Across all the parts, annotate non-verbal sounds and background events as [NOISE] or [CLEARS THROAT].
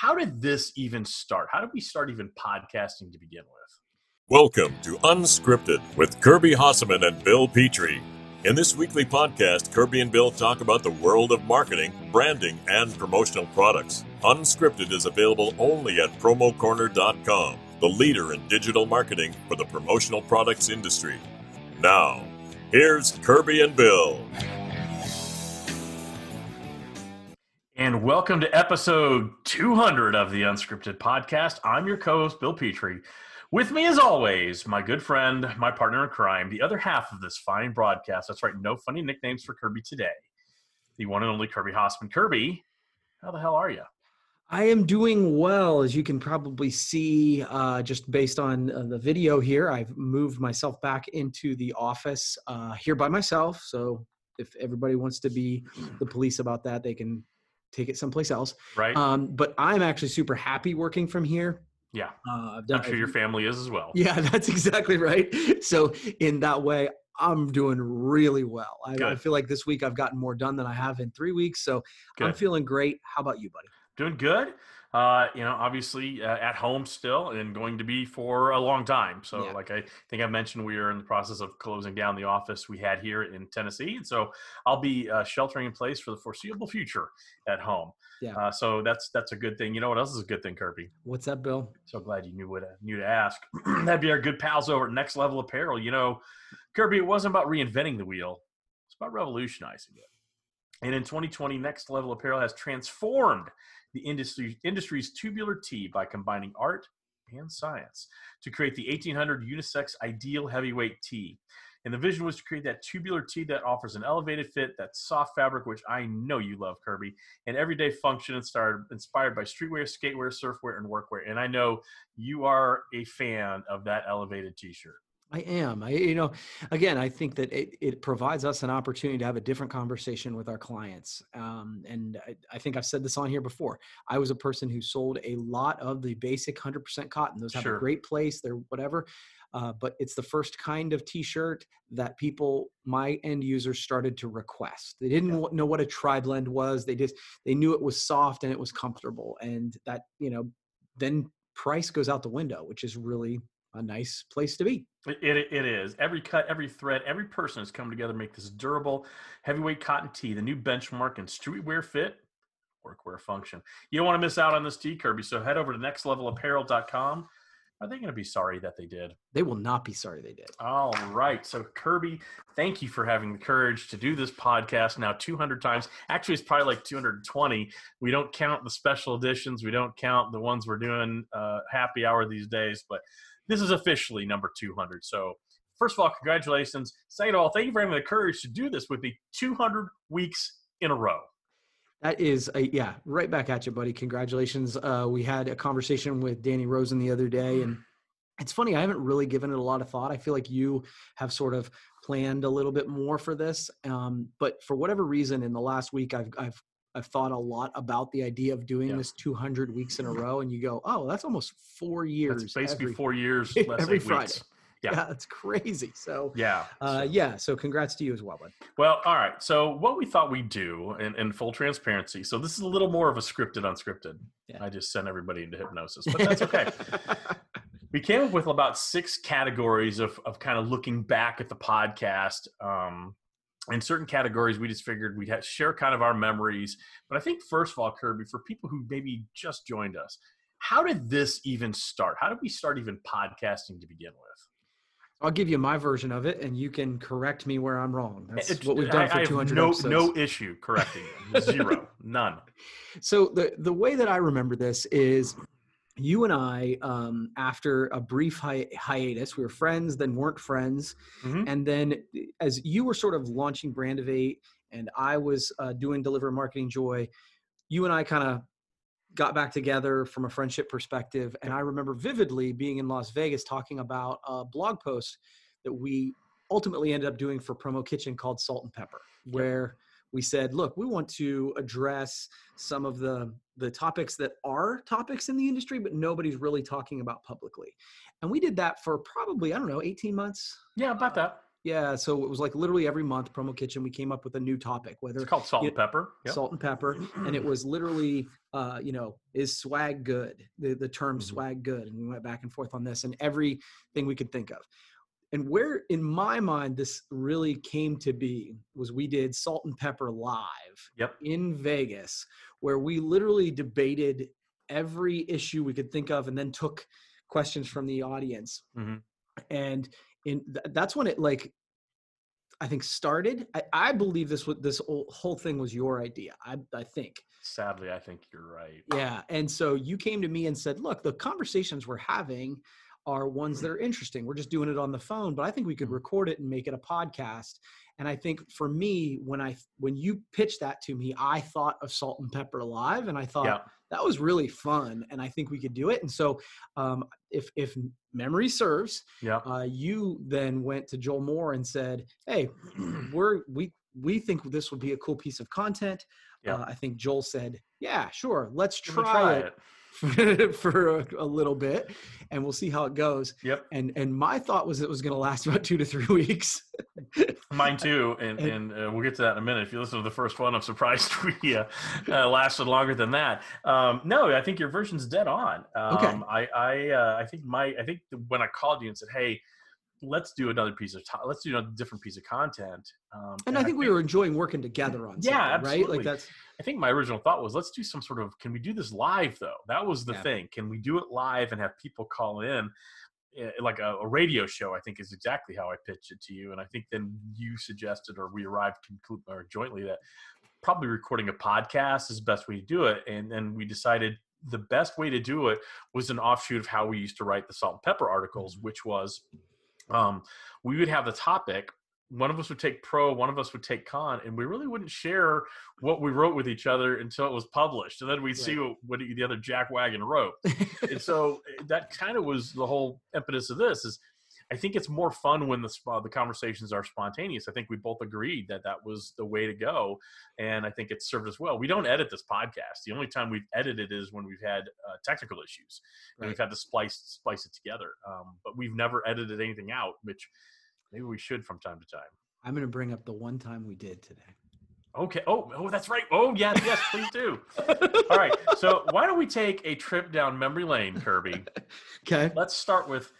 how did this even start? How did we start even podcasting to begin with? Welcome to Unscripted with Kirby Hasseman and Bill Petrie. In this weekly podcast, Kirby and Bill talk about the world of marketing, branding, and promotional products. Unscripted is available only at promocorner.com, the leader in digital marketing for the promotional products industry. Now, here's Kirby and Bill. And welcome to episode 200 of the Unscripted Podcast. I'm your co host, Bill Petrie. With me, as always, my good friend, my partner in crime, the other half of this fine broadcast. That's right, no funny nicknames for Kirby today. The one and only Kirby Hasseman. Kirby, how the hell are you? I am doing well, as you can probably see uh, just based on uh, the video here. I've moved myself back into the office uh, here by myself. So if everybody wants to be the police about that, they can take it someplace else. Right. Um, but I'm actually super happy working from here. yeah. Uh, I'm sure your family is as well. Yeah, [LAUGHS] that's exactly right. So in that way, I'm doing really well. I, I feel like this week I've gotten more done than I have in three weeks. So I'm feeling great. How about you, buddy? Doing good. Uh, you know, obviously uh, at home still and going to be for a long time. So, Yeah. like I think I mentioned, we are in the process of closing down the office we had here in Tennessee. And so I'll be uh, sheltering in place for the foreseeable future at home. Yeah. Uh, so that's that's a good thing. You know what else is a good thing, Kirby? What's up, Bill? So glad you knew what knew to ask. [CLEARS THROAT] That'd be our good pals over at Next Level Apparel. You know, Kirby, it wasn't about reinventing the wheel; it's about revolutionizing it. And in 2020, Next Level Apparel has transformed the industry industry's tubular tee by combining art and science to create the 1800 unisex ideal heavyweight tee. And the vision was to create that tubular tee that offers an elevated fit, that soft fabric, which I know you love, Kirby, and everyday function inspired, inspired by streetwear, skatewear, surfwear, and workwear. And I know you are a fan of that elevated t-shirt. I am. I, you know, again, I think that it, it provides us an opportunity to have a different conversation with our clients. Um, and I, I think I've said this on here before. I was a person who sold a lot of the basic 100% cotton. Those have Sure. a great place. They're whatever. Uh, but it's the first kind of T-shirt that people, my end users, started to request. They didn't wa- know what a tri blend was. They just they knew it was soft and it was comfortable, and that you know, then price goes out the window, which is really a nice place to be. It, it, it is. Every cut, every thread, every person has come together to make this durable, heavyweight cotton tee, the new benchmark in streetwear fit, workwear function. You don't want to miss out on this tee, Kirby. So head over to nextlevelapparel.com. Are they going to be sorry that they did? They will not be sorry they did. All right. So, Kirby, thank you for having the courage to do this podcast now 200 times. Actually, it's probably like 220. We don't count the special editions, we don't count the ones we're doing uh, happy hour these days, but this is officially number 200. So, first of all, congratulations. Second of all, thank you for having the courage to do this with me 200 weeks in a row. That is, a, yeah, right back at you, buddy. Congratulations. Uh, we had a conversation with Danny Rosen the other day, and it's funny. I haven't really given it a lot of thought. I feel like you have sort of planned a little bit more for this, um, but for whatever reason, in the last week, I've I've I've thought a lot about the idea of doing Yeah. this 200 weeks in a row, and you go, oh, that's almost four years. That's basically every, four years, [LAUGHS] less every Friday. weeks. Yeah. Yeah, it's crazy. So, Yeah. uh, so- yeah. So, congrats to you as well, bud. Well, all right. So what we thought we'd do, in, in full transparency, so this is a little more of a scripted, unscripted. Yeah. I just sent everybody into hypnosis, but that's okay. [LAUGHS] we came up with about six categories of, of kind of looking back at the podcast. Um, in certain categories, we just figured we'd have, share kind of our memories. But I think, first of all, Kirby, for people who maybe just joined us, how did this even start? How did we start even podcasting to begin with? I'll give you my version of it, and you can correct me where I'm wrong. Eh, That's It's- what we've done I for have 200 no, episodes. No issue correcting. Zero. [LAUGHS] None. So the the way that I remember this is you and I, um, after a brief hi- hiatus, we were friends, then weren't friends, Mhm. and then as you were sort of launching Brandivate, and I was uh, doing Deliver Marketing Joy, you and I kind of got back together from a friendship perspective, and I remember vividly being in Las Vegas talking about a blog post that we ultimately ended up doing for Promo Kitchen called Salt and Pepper, where we said, look, we want to address some of the the topics that are topics in the industry, but nobody's really talking about publicly. And we did that for probably, I don't know, 18 months. Yeah, about that. Yeah, so it was like literally every month, Promo Kitchen, we came up with a new topic, whether It's called salt you- and pepper. Yep. salt and pepper, and it was literally, uh, you know, is swag good? The the term Mhm. swag good, and we went back and forth on this and everything we could think of. And where, in my mind, this really came to be was we did Salt and Pepper live Yep. in Vegas, where we literally debated every issue we could think of, and then took questions from the audience. Mhm. And in th- that's when it like I think started. I, I believe this was this whole whole thing was your idea. I I think. Sadly, I think you're right. Yeah. And so you came to me and said, look, the conversations we're having are ones that are interesting. We're just doing it on the phone, but I think we could Mhm. record it and make it a podcast. And I think for me, when I when you pitched that to me, I thought of Salt and Pepper Live, and I thought Yeah. that was really fun, and I think we could do it. And so, um, if if memory serves, Yeah. uh, you then went to Joel Moore and said, "Hey, [CLEARS THROAT] we're we we think this would be a cool piece of content." Yeah. Uh, I think Joel said, "Yeah, sure, let's it try, it, [LAUGHS] for a, a little bit, and we'll see how it goes." Yep. And and my thought was it was going to last [LAUGHS] about two to three weeks. Mine too, [LAUGHS] and, And- and uh, we'll get to that in a minute. If you listen to the first one, I'm surprised we uh, uh, lasted longer than that. Um, no, I think your version's dead on. Um, Okay. I I, uh, I think my I think when I called you and said, "Hey, let's do another piece of to- let's do a different piece of content," um, And I think we were enjoying working together on Yeah, something, right? Like that's I think my original thought was let's do some sort of can we do this live though? That was the Yeah. thing. Can we do it live and have people call in? Eh, Like a, a radio show, I think is exactly how I pitched it to you, and I think then you suggested, or we arrived conclu- or jointly that probably recording a podcast is the best way to do it, and then we decided the best way to do it was an offshoot of how we used to write the salt and pepper articles, which was um, we would have the topic one of us would take pro one of us would take con and we really wouldn't share what we wrote with each other until it was published and then we'd see what, what the other jackwagon wrote. And [LAUGHS] so eh, that kind of was the whole impetus of this is i think it's more fun when the sp- the conversations are spontaneous i think we both agreed that that was the way to go and i think it served us well we don't edit this podcast the only time we've edited is when we've had uh, technical issues and Right. we've had to splice splice it together um, but we've never edited anything out which maybe we should from time to time I'm going to bring up the one time we did today. Okay. Oh, oh, that's right. Oh, yes, yes, please do. All right. So why don't we take a trip down memory lane, Kirby? [LAUGHS] Okay. Let's start with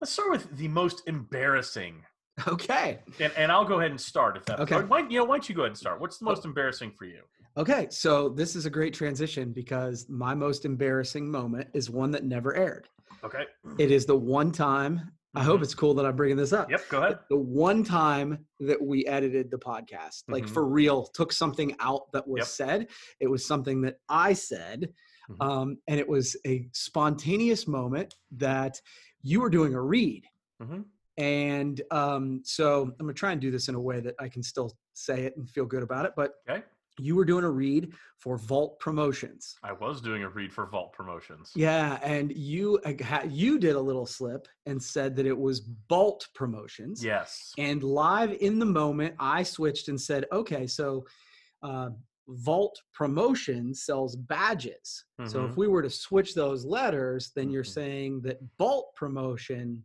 let's start with the most embarrassing. Okay. And, and I'll go ahead and start if that's Okay. Why, you know, why don't you go ahead and start? What's the most embarrassing for you? Okay. So this is a great transition because my most embarrassing moment is one that never aired. Okay. It is the one time. I hope Mhm. it's cool that I'm bringing this up. Yep. Go ahead. The one time that we edited the podcast, like Mhm. for real, took something out that was Yep. said. It was something that I said. Mhm. Um, and it was a spontaneous moment that you were doing a read. Mhm. And um, so I'm going to try and do this in a way that I can still say it and feel good about it. But Okay. you were doing a read for Vault Promotions. I was doing a read for Vault Promotions. Yeah, and you uh, you did a little slip and said that it was Vault Promotions. Yes. And live in the moment, I switched and said, okay, so uh, Vault Promotions sells badges. So if Mhm. we were to switch those letters, then you're Mhm. saying that Vault Promotion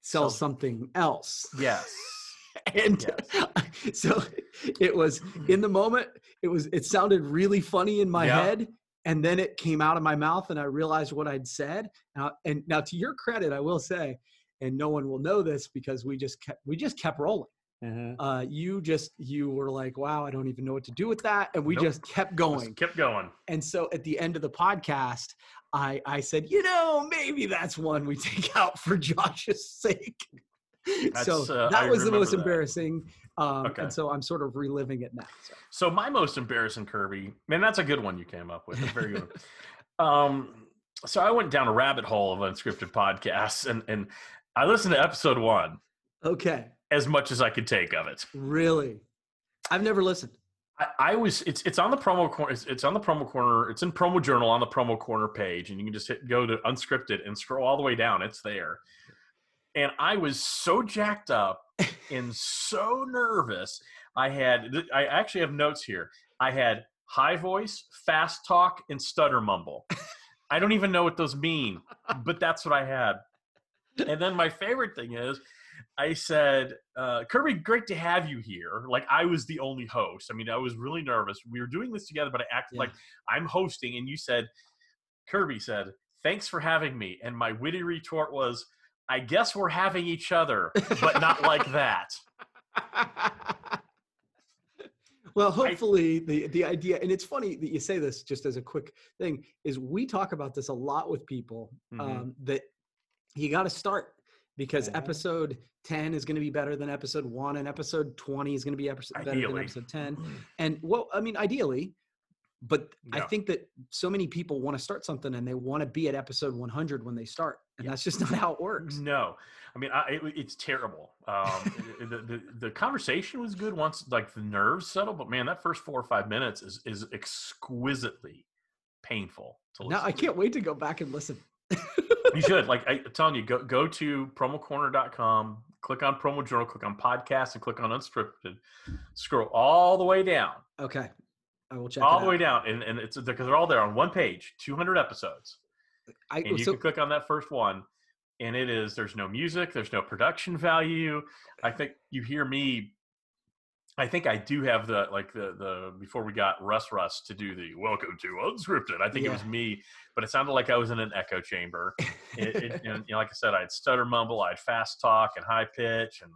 sells Sells- something else. Yes. [LAUGHS] and [LAUGHS] so it was in the moment it was it sounded really funny in my Yeah. head and then it came out of my mouth and i realized what i'd said now, and now to your credit i will say and no one will know this because we just kept we just kept rolling Mhm. uh, you just you were like wow i don't even know what to do with that and we Nope. just kept Just going kept going. and so at the end of the podcast i i said you know maybe that's one we [LAUGHS] take out for josh's sake [LAUGHS] so That's, uh, that I was the most that. embarrassing um, Okay. and so i'm sort of reliving it now so. So my most embarrassing Kirby, man, that's a good one you came up with. That's very good. [LAUGHS] um, so I went down a rabbit hole of unscripted podcasts, and and I listened to episode one okay as much as I could take of it. really i've never listened I, I was it's it's on the promo corner. It's, it's on the promo corner. It's in promo journal on the promo corner page, and you can just hit go to unscripted and scroll all the way down. It's there. And I was so jacked up [LAUGHS] and so nervous. I had I actually have notes here. I had high voice, fast talk, and stutter mumble. I don't even know what those mean, but that's what I had. [LAUGHS] And then my favorite thing is I said, uh, Kirby, great to have you here. Like I was the only host. I mean, I was really nervous. We were doing this together, but I acted Yeah. like I'm hosting, and you said, Kirby said, "Thanks for having me." And my witty retort was, "I guess we're having each other, but not like that." [LAUGHS] well, hopefully the the idea, and it's funny that you say this just as a quick thing, is we talk about this a lot with people Mhm. um, that you got to start because Mhm. episode 10 is going to be better than episode 1 and episode 20 is going to be episode, better than episode 10 and well i mean ideally but i think that so many people want to start something and they want to be at episode 100 when they start and that's just [LAUGHS] not how it works. No, I mean, I, it, it's terrible. Um, the, the the conversation was good once like the nerves settle, but man, that first four or five minutes is is exquisitely painful to listen. now i can't wait to go back and listen [LAUGHS] You should like I, I'm telling you, go go to promocorner.com, click on promo journal, click on podcast, and click on unscripted. Scroll all the way down, okay i will check all the way down, and and it's because they're all there on one page, 200 episodes, I, and you so, can click on that first one, and it is there's no music, there's no production value. I think you hear me. I think I do have the like the the before we got Russ Russ to do the welcome to unscripted. I think it was me, but it sounded like I was in an echo chamber. It, it, and, [LAUGHS] you know, like I said, I'd stutter mumble, I'd fast talk and high pitch, and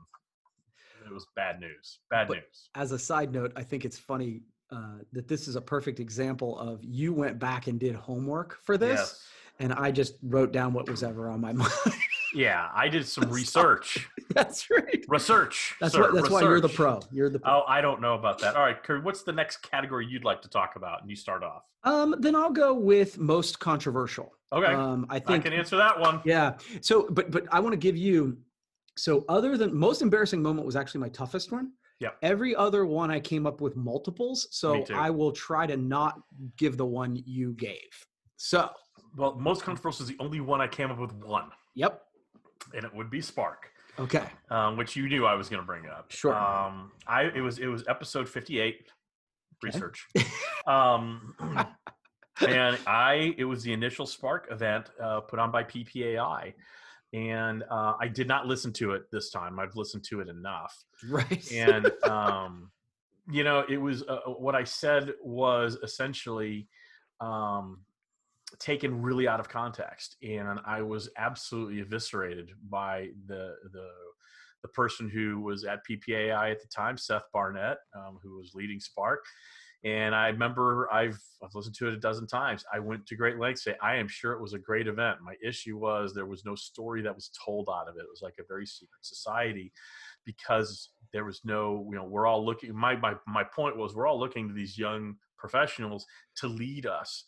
it was bad news. Bad But- news. as a side note i think it's funny uh, that this is a perfect example of you went back and did homework for this Yes. and i just wrote down what was ever on my [LAUGHS] mind Yeah, I did some [LAUGHS] research. [LAUGHS] that's right Research. that's sir, what that's why you're the pro you're the pro Oh, I don't know about that. All right, Kirby, what's the next category you'd like to talk about? And you start off. Um, then I'll go with most controversial. Okay, Um, I think I can answer that one. Yeah. So, but but I want to give you. So, other than most embarrassing moment was actually my toughest one. Yeah. Every other one I came up with multiples. So. I will try to not give the one you gave. So, Well, most controversial is the only one I came up with one, yep. And it would be Spark. Okay. um, which you knew I was going to bring up. Sure. Um, I it was it was episode fifty eight. Okay. Research. [LAUGHS] um, [LAUGHS] and I it was the initial Spark event uh, put on by PPAI, and uh, I did not listen to it this time. I've listened to it enough, Right. and [LAUGHS] um, you know it was uh, what I said was essentially. Um, taken really out of context and i was absolutely eviscerated by the the the person who was at ppai at the time seth barnett um, who was leading spark. And i remember I've, I've listened to it a dozen times. I went to great lengths say i am sure it was a great event. My issue was there was no story that was told out of it. It was like a very secret society because there was no you know we're all looking my my, my point was we're all looking to these young professionals to lead us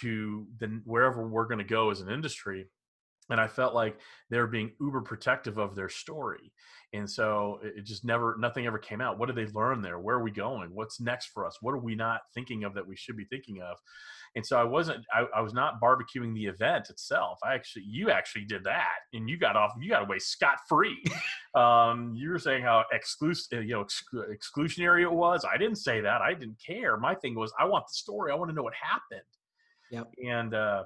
to the wherever we're going to go as an industry and i felt like they were being uber protective of their story and so it just never nothing ever came out. What did they learn there? Where are we going? What's next for us? What are we not thinking of that we should be thinking of? And so i wasn't i, I was not barbecuing the event itself. I actually you actually did that and you got off you got away scot-free. [LAUGHS] Um, you were saying how exclusive you know exclu- exclusionary it was. I didn't say that. I didn't care. My thing was i want the story. I want to know what happened Yep. and uh,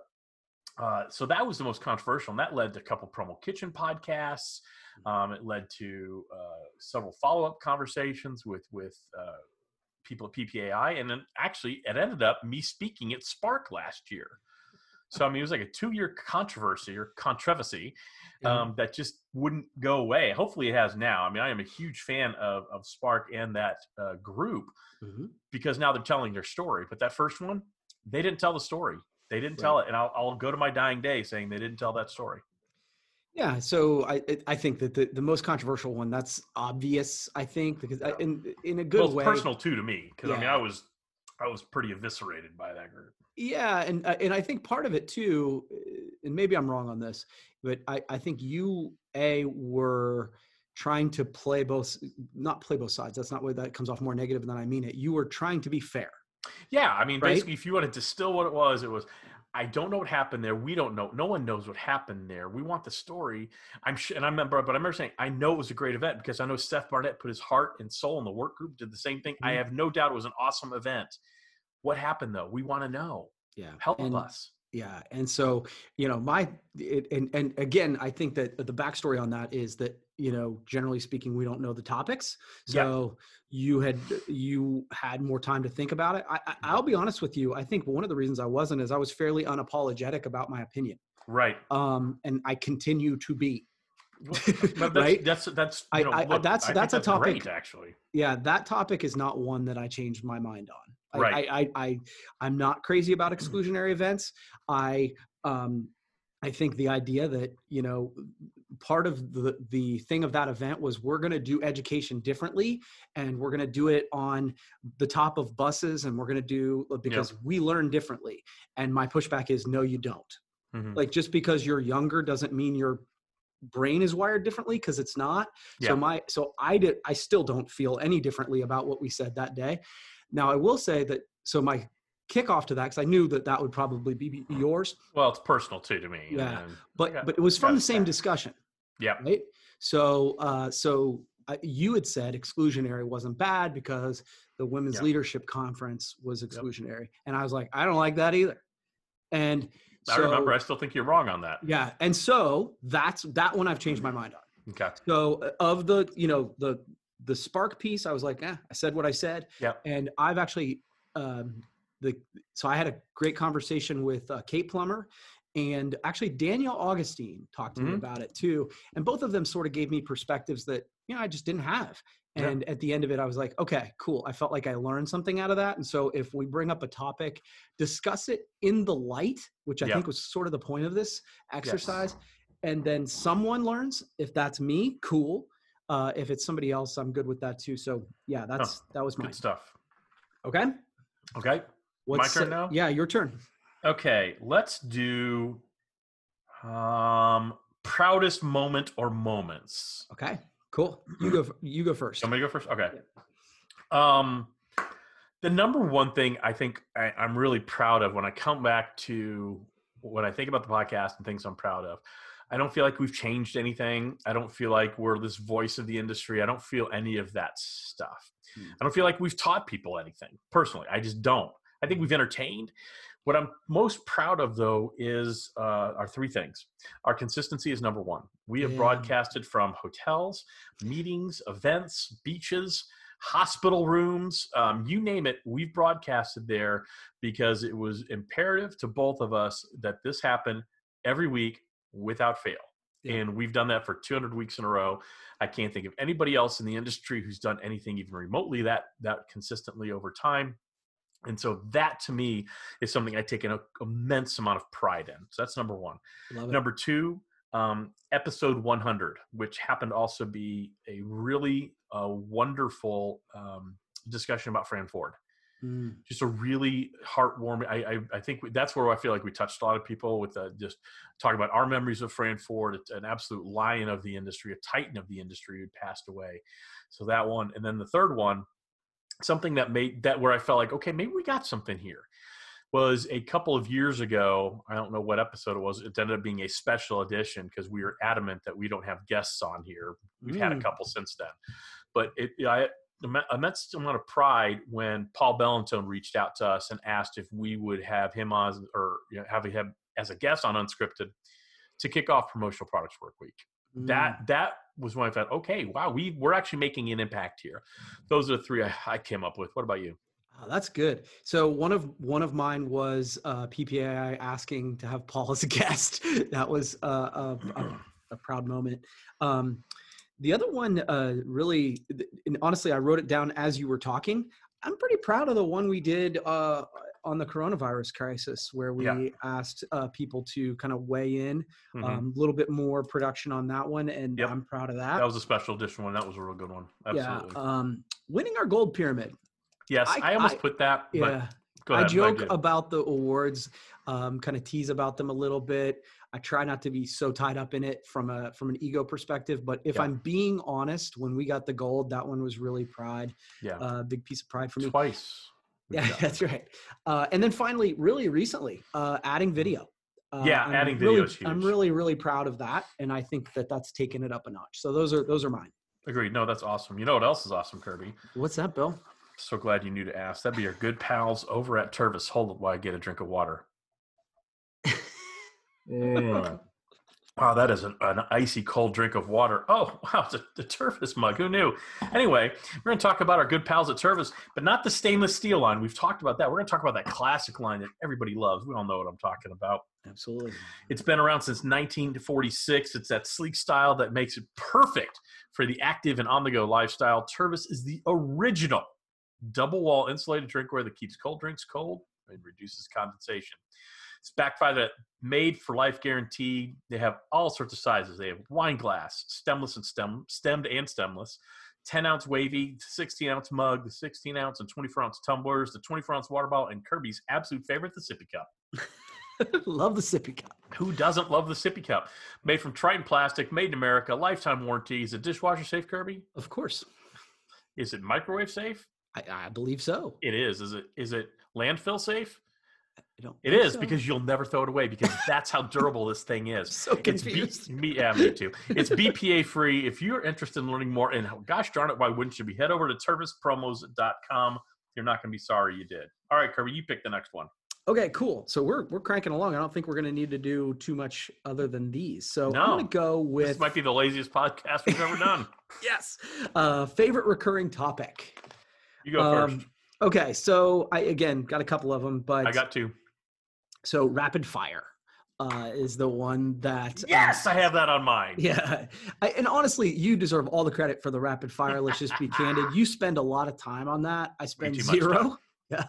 uh, so that was the most controversial, and that led to a couple promo kitchen podcasts. Um, it led to uh, several follow up conversations with with uh, people at PPAI, and then actually it ended up me speaking at Spark last year. So I mean, it was like a two year controversy or controversy Yeah. um, that just wouldn't go away. Hopefully, it has now. I mean, I am a huge fan of of Spark and that uh, group Mhm. because now they're telling their story. But that first one, they didn't tell the story. They didn't tell it, and I'll, I'll go to my dying day saying they didn't tell that story. Yeah, so I I think that the, the most controversial one that's obvious. I think because I, in in a good well, it's way. personal too to me because I mean I was I was pretty eviscerated by that group. Yeah, and uh, and I think part of it too, and maybe I'm wrong on this, but I I think you a were trying to play both, not play both sides. That's not where that comes off more negative than I mean it. You were trying to be fair. Yeah, I mean, Right? basically, if you want to distill what it was, it was. I don't know what happened there. We don't know. No one knows what happened there. We want the story. I'm sure, and I remember, but I remember saying, I know it was a great event because I know Seth Barnett put his heart and soul in the work group, did the same thing. I Mhm. have no doubt it was an awesome event. What happened though? We want to know. Yeah, Help and, us. Yeah, and so you know my it, and and again, I think that the backstory on that is that you know generally speaking, we don't know the topics. So you had you had more time to think about it. I, I, I'll be honest with you. I think one of the reasons I wasn't is I was fairly unapologetic about my opinion, Right. um, and I continue to be. [LAUGHS] But that's, right? That's that's I- you know, I- look, that's- I that's a topic- great, actually. yeah that topic is not one that i changed my mind on I, Right. I, I, I i'm not crazy about exclusionary events. I um i think the idea that you know part of the the thing of that event was we're going to do education differently and we're going to do it on the top of buses and we're going to do uh, because we learn differently. And my pushback is no you don't. Mhm. like just because you're younger doesn't mean your brain is wired differently because it's not. Yeah. so my so i did i still don't feel any differently about what we said that day now i will say that so my kickoff to that because i knew that that would probably be yours Well, it's personal too to me. Yeah, and- but Yeah, but it was from the same fair. discussion yeah. right so uh so uh, you had said exclusionary wasn't bad because the women's Yeah. leadership conference was exclusionary and i was like i don't like that either and I so- remember. I still think you're wrong on that. yeah and so that's that one i've changed my mind on Okay. so uh, of the you know the the spark piece i was like eh, i said what i said Yeah. and i've actually um the so i had a great conversation with uh, kate plummer and actually danielle augustine talked to me Mhm. about it too and both of them sort of gave me perspectives that you know i just didn't have Yeah. and at the end of it i was like okay cool i felt like i learned something out of that and so if we bring up a topic discuss it in the light which i Yeah. think was sort of the point of this exercise and then someone learns if that's me cool uh, if it's somebody else i'm good with that too so yeah that's that was mine Good stuff. okay Okay. What's turn uh, now? yeah your turn Okay. Let's do um proudest moment or moments. okay cool you go you go first You want me to go first? Okay. Um, the number one thing I think I, I'm really proud of when I come back to when I think about the podcast and things I'm proud of, I don't feel like we've changed anything. I don't feel like we're this voice of the industry. I don't feel any of that stuff. Hmm. I don't feel like we've taught people anything personally. I just don't. I think we've entertained. What I'm most proud of, though, is uh, our three things. Our consistency is number one. We have Yeah. broadcasted from hotels, meetings, events, beaches, hospital rooms, um, you name it. We've broadcasted there because it was imperative to both of us that this happen every week without fail. Yeah. And we've done that for 200 weeks in a row. I can't think of anybody else in the industry who's done anything even remotely that that consistently over time. And so that to me is something I take an immense amount of pride in. So that's number one. Number two, um, episode 100, which happened to also be a really uh, wonderful um, discussion about Fran Ford. Mm, Just a really heartwarming. I, I, I think we, that's where I feel like we touched a lot of people with uh, just talking about our memories of Fran Ford, an absolute lion of the industry, a titan of the industry who passed away. So that one, and then the third one, something that made that where I felt like, okay, maybe we got something here was a couple of years ago. I don't know what episode it was. It ended up being a special edition because we were adamant that we don't have guests on here. We've had a Mm. couple since then, but it, I immense amount of pride when Paul Bellantone reached out to us and asked if we would have him on or you know, have him as a guest on Unscripted to kick off Promotional Products Work Week mm. that that was when I thought, okay, wow, we we're actually making an impact here. Those are the three I, I came up with. What about you? Oh, that's good. So one of one of mine was uh, PPAI asking to have Paul as a guest. [LAUGHS] that was uh, a, a, a proud moment. Um, the other one, uh, really, and honestly, I wrote it down as you were talking. I'm pretty proud of the one we did uh, on the coronavirus crisis, where we Yeah. asked uh, people to kind of weigh in a Mhm. little bit more production on that one, and Yep. I'm proud of that That was a special edition one. That was a real good one. Absolutely. Yeah, um, winning our gold pyramid. yes, I- I, almost I- put that. But Yeah. go I ahead. joke about the awards, um, kind of tease about them a little bit. I try not to be so tied up in it from a from an ego perspective. But if Yeah. I'm being honest, when we got the gold, that one was really pride, yeah, uh, big piece of pride for me. twice. [LAUGHS] Yeah, that's right. Uh, and then finally, really recently, uh, adding video. Uh, Yeah, I'm adding video really, is I'm really, really proud of that, and I think that that's taken it up a notch. So those are those are mine. Agreed. No, that's awesome. You know what else is awesome, Kirby? What's that, Bill? So glad you knew to ask. That'd be our good pals over at Tervis. Hold it while I get a drink of water. Mm. Wow, that is an, an, icy cold drink of water. Oh, [LAUGHS] wow, it's a, the Tervis mug. Who knew? Anyway, we're going to talk about our good pals at Tervis, but not the stainless steel line. We've talked about that. We're going to talk about that classic line that everybody loves. We all know what I'm talking about. Absolutely. It's been around since 1946. It's that sleek style that makes it perfect for the active and on the go lifestyle. Tervis is the original double wall insulated drinkware that keeps cold drinks cold and reduces condensation. It's backed by the made for life guarantee. They have all sorts of sizes. They have wine glass, stemless and stem, stemmed and stemless, 10 ounce wavy, 16 ounce mug, the 16 ounce and 24 ounce tumblers, the 24 ounce water bottle, and Kirby's absolute favorite, the sippy cup. [LAUGHS] love the sippy cup. Who doesn't love the sippy cup? Made from Tritan plastic, made in America, lifetime warranty. Is it dishwasher safe, Kirby? Of course. Is it microwave safe? I, I believe so. It is. Is it is it landfill safe? Don't it is so. because you'll never throw it away because that's how durable this thing [LAUGHS] is. so confused. It's B, me, yeah, me too. It's [LAUGHS] BPA free. If you're interested in learning more, and gosh darn it, why wouldn't you be? Head over to tervispromos.com. You're not going to be sorry you did. All right, Kirby, you pick the next one. Okay, cool. So we're we're cranking along. I don't think we're going to need to do too much other than these. So no. I'm going to go with. This might be the laziest podcast we've ever done. [LAUGHS] yes. Uh, favorite recurring topic. You go um, first. Okay, so I again got a couple of them, but I got two. So rapid fire uh, is the one that. Yes, um, I have that on mine. Yeah, I, and honestly, you deserve all the credit for the rapid fire. Let's just be candid. You spend a lot of time on that. I spend zero. [LAUGHS] Yeah,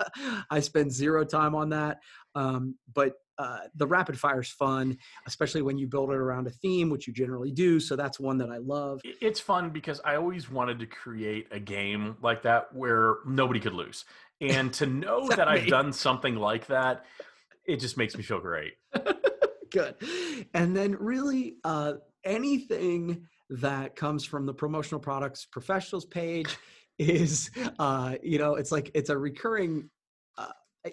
I spend zero time on that. Um, but uh, the rapid fire is fun, especially when you build it around a theme, which you generally do. So that's one that I love. It's fun because I always wanted to create a game like that where nobody could lose. And to know that, that I've done something like that it just makes me feel great. [LAUGHS] Good. And then really uh, anything that comes from the promotional products professionals page is uh, you know it's like it's a recurring uh,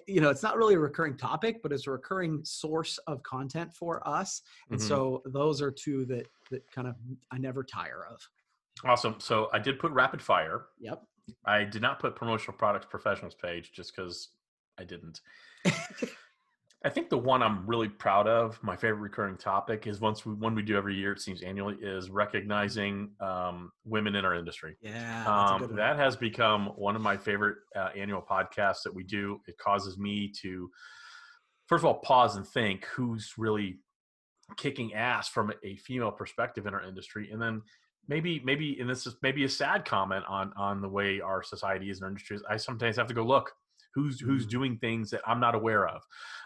you know it's not really a recurring topic but it's a recurring source of content for us and mm-hmm. so those are two that that kind of i never tire of awesome so i did put rapid fire yep i did not put promotional products professionals page just because i didn't [LAUGHS] I think the one I'm really proud of, my favorite recurring topic, is once we one we do every year. It seems annually is recognizing um, women in our industry. Yeah, um, that has become one of my favorite uh, annual podcasts that we do. It causes me to, first of all, pause and think who's really kicking ass from a female perspective in our industry, and then maybe maybe and this is maybe a sad comment on on the way our society is in our industry. is, I sometimes have to go look who's who's mm-hmm. doing things that I'm not aware of,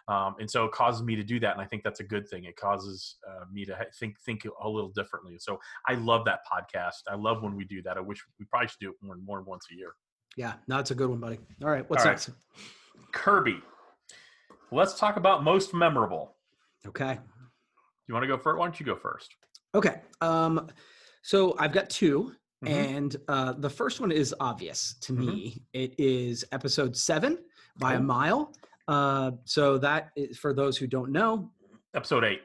um, and so it causes me to do that, and I think that's a good thing. It causes uh, me to think think a little differently. So I love that podcast. I love when we do that. I wish we probably should do it more and more once a year. Yeah, no, it's a good one, buddy. All right, what's All right. next? Kirby. Let's talk about most memorable. Okay. You want to go first? Why don't you go first? Okay. Um, so I've got 2 Mm-hmm. And uh, the first one is obvious to mm-hmm. me. It is episode seven by a mile. Uh, so that is for those who don't know. Episode eight.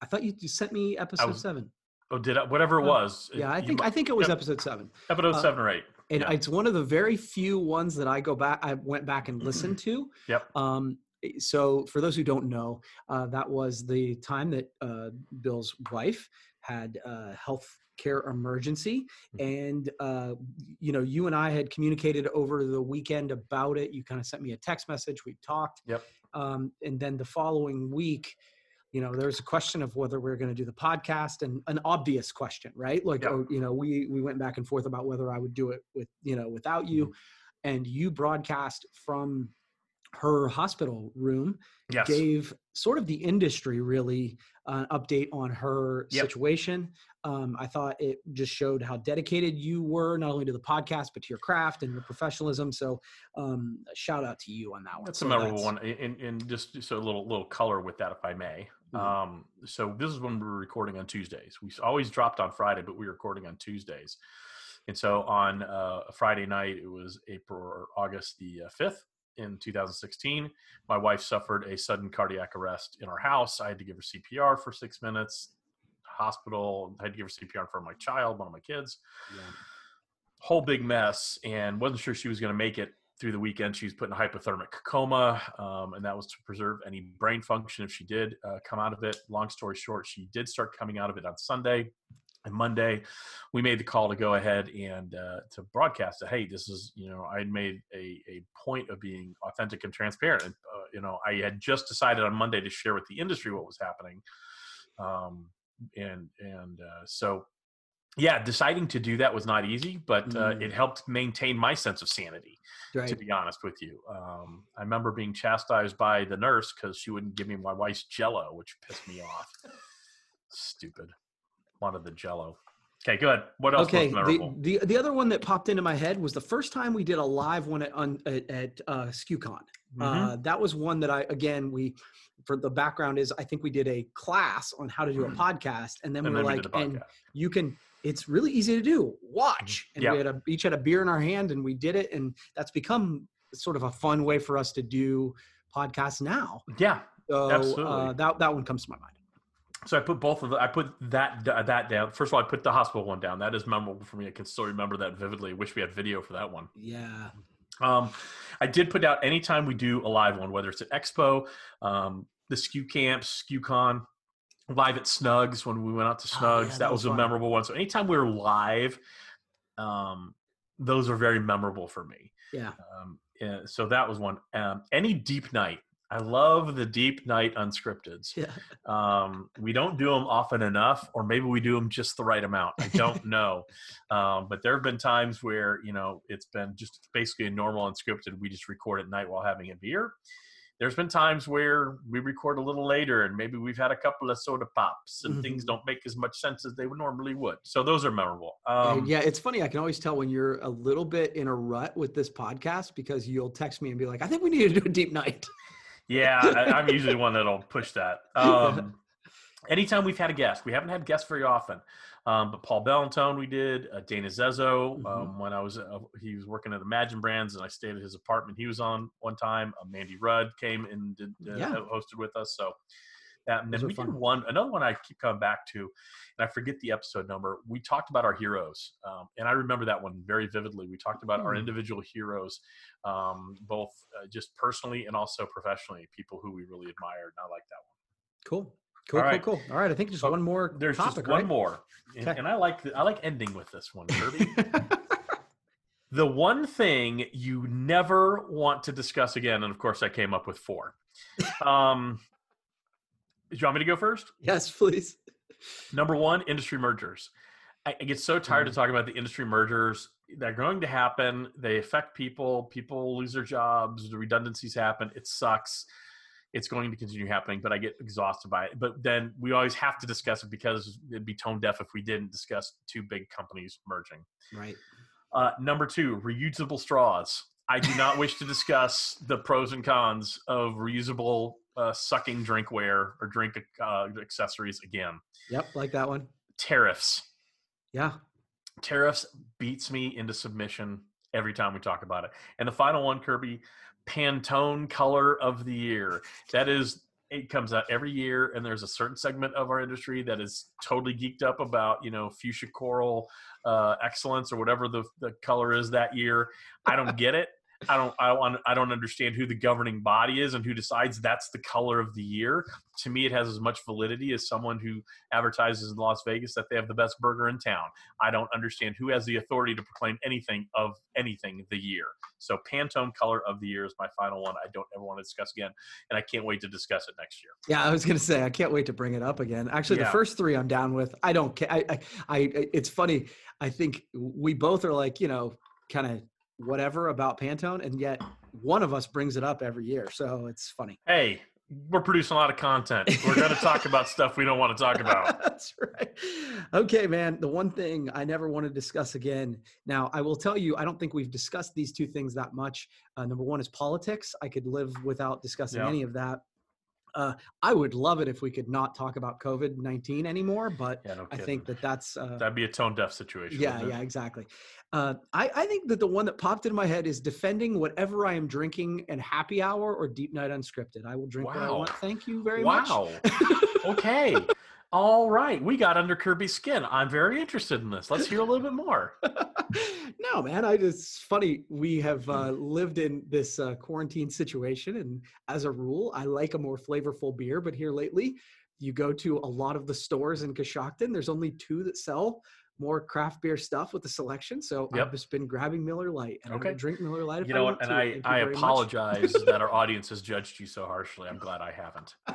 I thought you, you sent me episode was, seven. Oh, did I? Whatever it uh, was. Yeah, I think I think it was yep. episode seven. Episode uh, seven or eight. And yeah. it's one of the very few ones that I go back. I went back and listened to. Yep. Um, so for those who don't know, uh, that was the time that uh, Bill's wife had uh, health care emergency mm-hmm. and uh, you know you and i had communicated over the weekend about it you kind of sent me a text message we talked yep um, and then the following week you know there's a question of whether we're going to do the podcast and an obvious question right like yep. oh, you know we we went back and forth about whether i would do it with you know without you mm-hmm. and you broadcast from her hospital room yes. gave sort of the industry really an uh, update on her yep. situation um, I thought it just showed how dedicated you were, not only to the podcast, but to your craft and your professionalism. So, um, shout out to you on that one. That's so a memorable that's, one. And, and just so a little little color with that, if I may. Mm-hmm. Um, so this is when we were recording on Tuesdays. We always dropped on Friday, but we were recording on Tuesdays. And so on uh, a Friday night, it was April or August the uh, fifth in 2016. My wife suffered a sudden cardiac arrest in our house. I had to give her CPR for six minutes hospital. I had to give her CPR for my child, one of my kids. Yeah. Whole big mess, and wasn't sure she was going to make it through the weekend she was put in a hypothermic coma, um, and that was to preserve any brain function if she did uh, come out of it. Long story short, she did start coming out of it on Sunday. And Monday, we made the call to go ahead and uh, to broadcast it. Hey, this is you know I had made a, a point of being authentic and transparent. And uh, you know I had just decided on Monday to share with the industry what was happening, um, and and uh, so yeah, deciding to do that was not easy, but uh, Mm. it helped maintain my sense of sanity. To be honest with you, um, I remember being chastised by the nurse because she wouldn't give me my wife's Jello, which pissed me off. Stupid. Wanted the Jello. Okay, good. What else Okay. was The, the the other one that popped into my head was the first time we did a live one at on, at, at uh, SKUCon. Mhm. Uh, that was one that I again we for the background is I think we did a class on how to do a podcast, and then and we then were we like, and you can. It's really easy to do. Watch, and Yeah. we had a each had a beer in our hand, and we did it, and that's become sort of a fun way for us to do podcasts now. Yeah. So Absolutely. Uh, that that one comes to my mind. So I put both of the, I put that that down. First of all, I put the hospital one down. That is memorable for me. I can still remember that vividly. Wish we had video for that one. Yeah. Um, I did put out anytime we do a live one, whether it's at Expo, um, the SKU camps, SKUCon, live at Snugs when we went out to Oh, Snugs. yeah, that, that was, was a memorable one. So anytime we were live, um, those are very memorable for me. Yeah. Um, yeah, so that was one. Um, any deep night. I love the deep night unscripteds. Yeah. Um, we don't do them often enough, or maybe we do them just the right amount. I don't [LAUGHS] know. Um, but there have been times where, you know, it's been just basically a normal unscripted. We just record at night while having a beer. There's been times where we record a little later and maybe we've had a couple of soda pops and Mhm. things don't make as much sense as they would normally would. So those are memorable. Um, yeah, it's funny. I can always tell when you're a little bit in a rut with this podcast because you'll text me and be like, "I think we need to do a deep night." Yeah, I, I'm usually the one that'll push that. Um, anytime we've had a guest, we haven't had guests very often, um, but Paul Bellantone we did, uh, Dana Zezo Mhm. um, when I was uh, he was working at Imagine Brands and I stayed at his apartment. He was on one time. Uh, Mandy Rudd came and did uh, Yeah. hosted with us. So that and then we did one another one I keep coming back to, and I forget the episode number. We talked about our heroes, um, and I remember that one very vividly. We talked about our Hmm. individual heroes, um, both uh, just personally and also professionally, people who we really admired. And I like that one. Cool. Cool, All cool, right. cool. All right, I think just So one more There's topic, just one right? more, and, Okay. and I like the, I like ending with this one, Kirby. [LAUGHS] the one thing you never want to discuss again, and of course I came up with four. Um, you want me to go first? yes, please. Number one, industry mergers. I, get so tired Mm. of talking about the industry mergers. They're going to happen. They affect people. People lose their jobs. The redundancies happen. It sucks. It's going to continue happening, but I get exhausted by it. But then we always have to discuss it because it'd be tone deaf if we didn't discuss two big companies merging. Right. Uh, number two, reusable straws. I do not wish to discuss the pros and cons of reusable uh, sucking drinkware or drink uh, accessories again. Yep, like that one. Tariffs. Yeah. Tariffs beats me into submission every time we talk about it. And the final one, Kirby, Pantone color of the year. That is, it comes out every year, and there's a certain segment of our industry that is totally geeked up about, you know, fuchsia coral uh, excellence or whatever the, the color is that year. I don't get it. I don't, I don't, I don't understand who the governing body is and who decides that's the color of the year. To me, it has as much validity as someone who advertises in Las Vegas that they have the best burger in town. I don't understand who has the authority to proclaim anything of anything the year. So Pantone color of the year is my final one. I don't ever want to discuss again, and I can't wait to discuss it next year. Yeah, I was gonna say I can't wait to bring it up again. Actually, the first three I'm down with. I don't care. I, I, I, it's funny. I think we both are like you know, kind of whatever about Pantone, and yet one of us brings it up every year. So it's funny. Hey, we're producing a lot of content. We're going to talk about stuff we don't want to talk about. [LAUGHS] That's right. Okay, man. The one thing I never want to discuss again. Now, I will tell you, I don't think we've discussed these two things that much. Uh, number one is politics. I could live without discussing Yeah. any of that. Uh, I would love it if we could not talk about COVID 19 anymore, but Yeah, no I think that that's. Uh, That'd be a tone deaf situation. yeah, yeah, exactly. Uh, I, I think that the one that popped into my head is defending whatever I am drinking and happy hour or deep night unscripted. I will drink what I want. Thank you very much. Wow. [LAUGHS] okay. All right, we got under Kirby's skin. I'm very interested in this. Let's hear a little bit more. [LAUGHS] no, man, I just funny. We have uh, lived in this uh, quarantine situation, and as a rule, I like a more flavorful beer. But here lately, you go to a lot of the stores in Coshocton. There's only two that sell more craft beer stuff with the selection. So Yep. I've just been grabbing Miller Lite. And Okay. I will drink Miller Lite. If You know what? And to. I, Thank I apologize that our audience has judged you so harshly. I'm glad I haven't. [LAUGHS]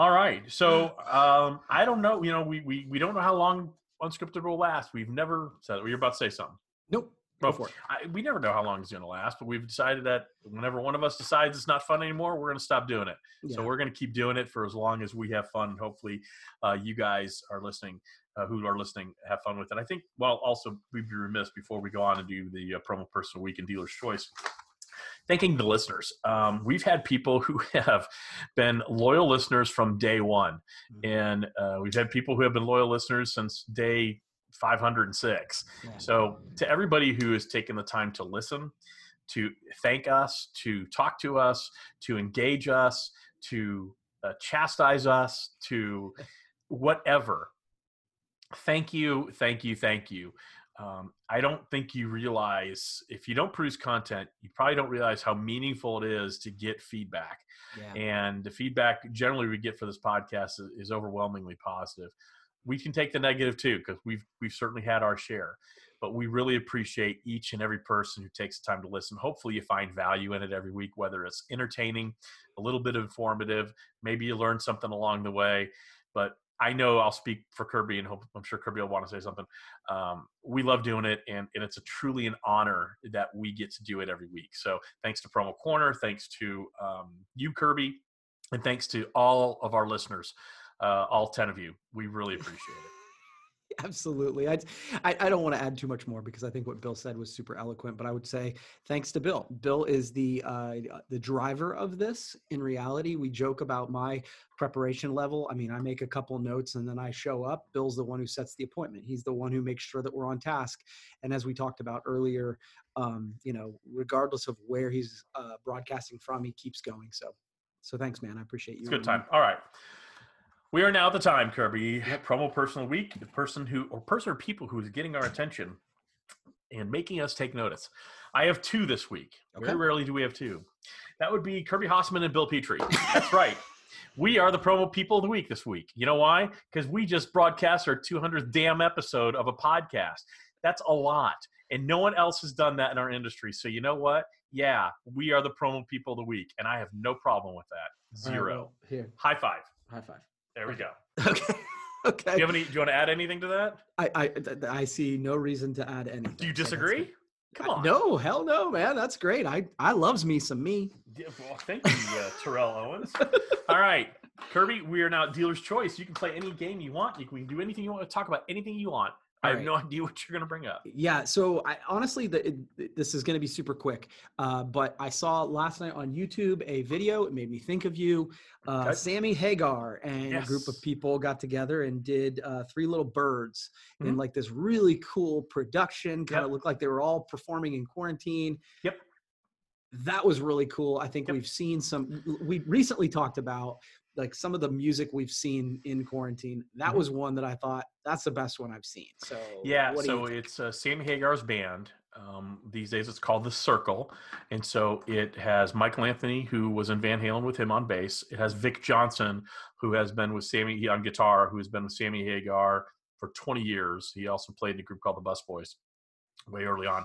All right. So um, I don't know. You know, we, we, we don't know how long unscripted will last. We've never said it. You're about to say something. Nope. Go for it. I, we never know how long it's going to last, but we've decided that whenever one of us decides it's not fun anymore, we're going to stop doing it. So we're going to keep doing it for as long as we have fun. Hopefully, uh, you guys are listening, uh, who are listening, have fun with it. I think. Well, also we'd be remiss before we go on and do the uh, promo person week and dealer's choice. Thanking the listeners. Um, we've had people who [LAUGHS] have been loyal listeners from day one, Mhm. and uh, we've had people who have been loyal listeners since day 506. Yeah. So, to everybody who has taken the time to listen, to thank us, to talk to us, to engage us, to uh, chastise us, to [LAUGHS] whatever, thank you, thank you, thank you. Um, I don't think you realize if you don't produce content, you probably don't realize how meaningful it is to get feedback yeah. and the feedback generally we get for this podcast is, is overwhelmingly positive. We can take the negative too because we've we've certainly had our share, but we really appreciate each and every person who takes the time to listen. Hopefully, you find value in it every week, whether it's entertaining, a little bit informative, maybe you learn something along the way. But I know I'll speak for Kirby, and hope, I'm sure Kirby will want to say something. Um, we love doing it, and, and it's a truly an honor that we get to do it every week. So thanks to Promo Corner, thanks to um, you, Kirby, and thanks to all of our listeners, uh, all 10 of you. We really appreciate it. Absolutely. I, I I don't want to add too much more because I think what Bill said was super eloquent. But I would say thanks to Bill. Bill is the uh, the driver of this. In reality, we joke about my preparation level. I mean, I make a couple notes and then I show up. Bill's the one who sets the appointment. He's the one who makes sure that we're on task. And as we talked about earlier, um, you know, regardless of where he's uh, broadcasting from, he keeps going. So, so thanks, man. I appreciate you. It's good time. All right. We are now at the time, Kirby. Promo person of the week, the person who, or person or people who is getting our attention and making us take notice. I have two this week. Okay. Very rarely do we have two. That would be Kirby Hasseman and Bill Petrie. [LAUGHS] That's right. We are the promo people of the week this week. You know why? Because we just broadcast our 200th damn episode of a podcast. That's a lot. And no one else has done that in our industry. So you know what? Yeah, we are the promo people of the week. And I have no problem with that. All right, Zero. well, here, High five. high five. There we go. [LAUGHS] Okay. [LAUGHS] Okay. Do you have any? Do you want to add anything to that? I, I I see no reason to add anything. Do you disagree? good. Come on. No, hell no, man. That's great. I I loves me some me. Yeah, Well, thank you, uh, [LAUGHS] Terrell Owens. All right, Kirby. We are now dealer's choice. You can play any game you want. You can do anything you want. To talk about anything you want. I have right. no [LAUGHS] idea what you're going to bring up. Yeah. So I honestly, the, it, this is going to be super quick. Uh, but I saw last night on YouTube a video. It made me think of you. Uh, Okay. Sammy Hagar and a group of people got together and did uh, Three Little Birds in Mhm. like this really cool production. Kind Yep. of looked like they were all performing in quarantine. Yep. That was really cool. I think Yep. we've seen some. We recently talked about like some of the music we've seen in quarantine. That Mhm. was one that I thought that's the best one I've seen. So Yeah, you so it's uh, Sammy Hagar's band. Um, these days it's called The Circle. And so it has Michael Anthony, who was in Van Halen with him on bass. It has Vic Johnson, who has been with Sammy on guitar, who has been with Sammy Hagar for 20 years. He also played in a group called the Bus Boys way early on.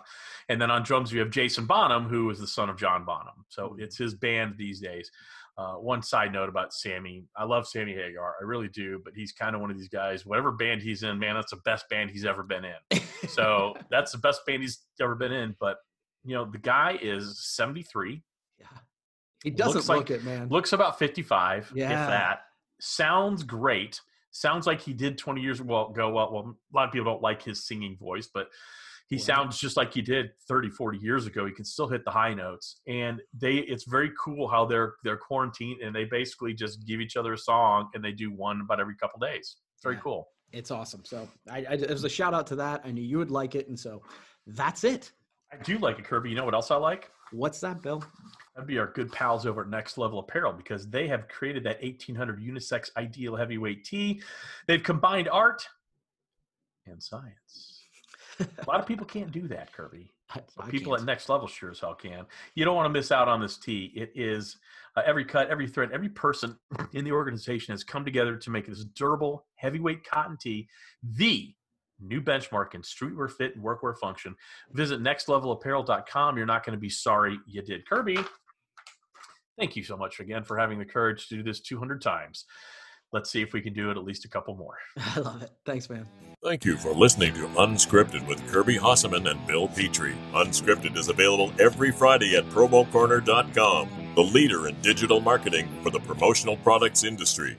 And then on drums, we have Jason Bonham, who is the son of John Bonham. So Mhm. it's his band these days. Uh, one side note about Sammy, I love Sammy Hagar, I really do, but he's kind of one of these guys. Whatever band he's in, man, that's the best band he's ever been in. So [LAUGHS] that's the best band he's ever been in. But you know, the guy is 73, yeah, he doesn't looks like- look it, man. looks about 55, Yeah. if that. Sounds great. Sounds like he did 20 years ago. Well, well, a lot of people don't like his singing voice, but he Wow. sounds just like he did 30, 40 years ago. He can still hit the high notes. And they it's very cool how they're they're quarantined and they basically just give each other a song and they do one about every couple days. It's very Yeah. cool. It's awesome. So I, I it was a shout out to that. I knew you would like it, and so that's it. I do like it, Kirby. You know what else I like? What's that, Bill? That'd be our good pals over at Next Level Apparel because they have created that 1800 unisex ideal heavyweight tee. They've combined art and science. A lot of people can't do that, Kirby. [LAUGHS] People can't. at Next Level sure as hell can. You don't want to miss out on this tee. It is uh, every cut, every thread, every person in the organization has come together to make this durable, heavyweight cotton tee the new benchmark in streetwear fit and workwear function. Visit nextlevelapparel.com. You're not going to be sorry you did. Kirby, thank you so much again for having the courage to do this 200 times. Let's see if we can do it at least a couple more. [LAUGHS] I love it. Thanks, man. Thank you for listening to Unscripted with Kirby Hasseman and Bill Petrie. Unscripted is available every Friday at promocorner.com, the leader in digital marketing for the promotional products industry.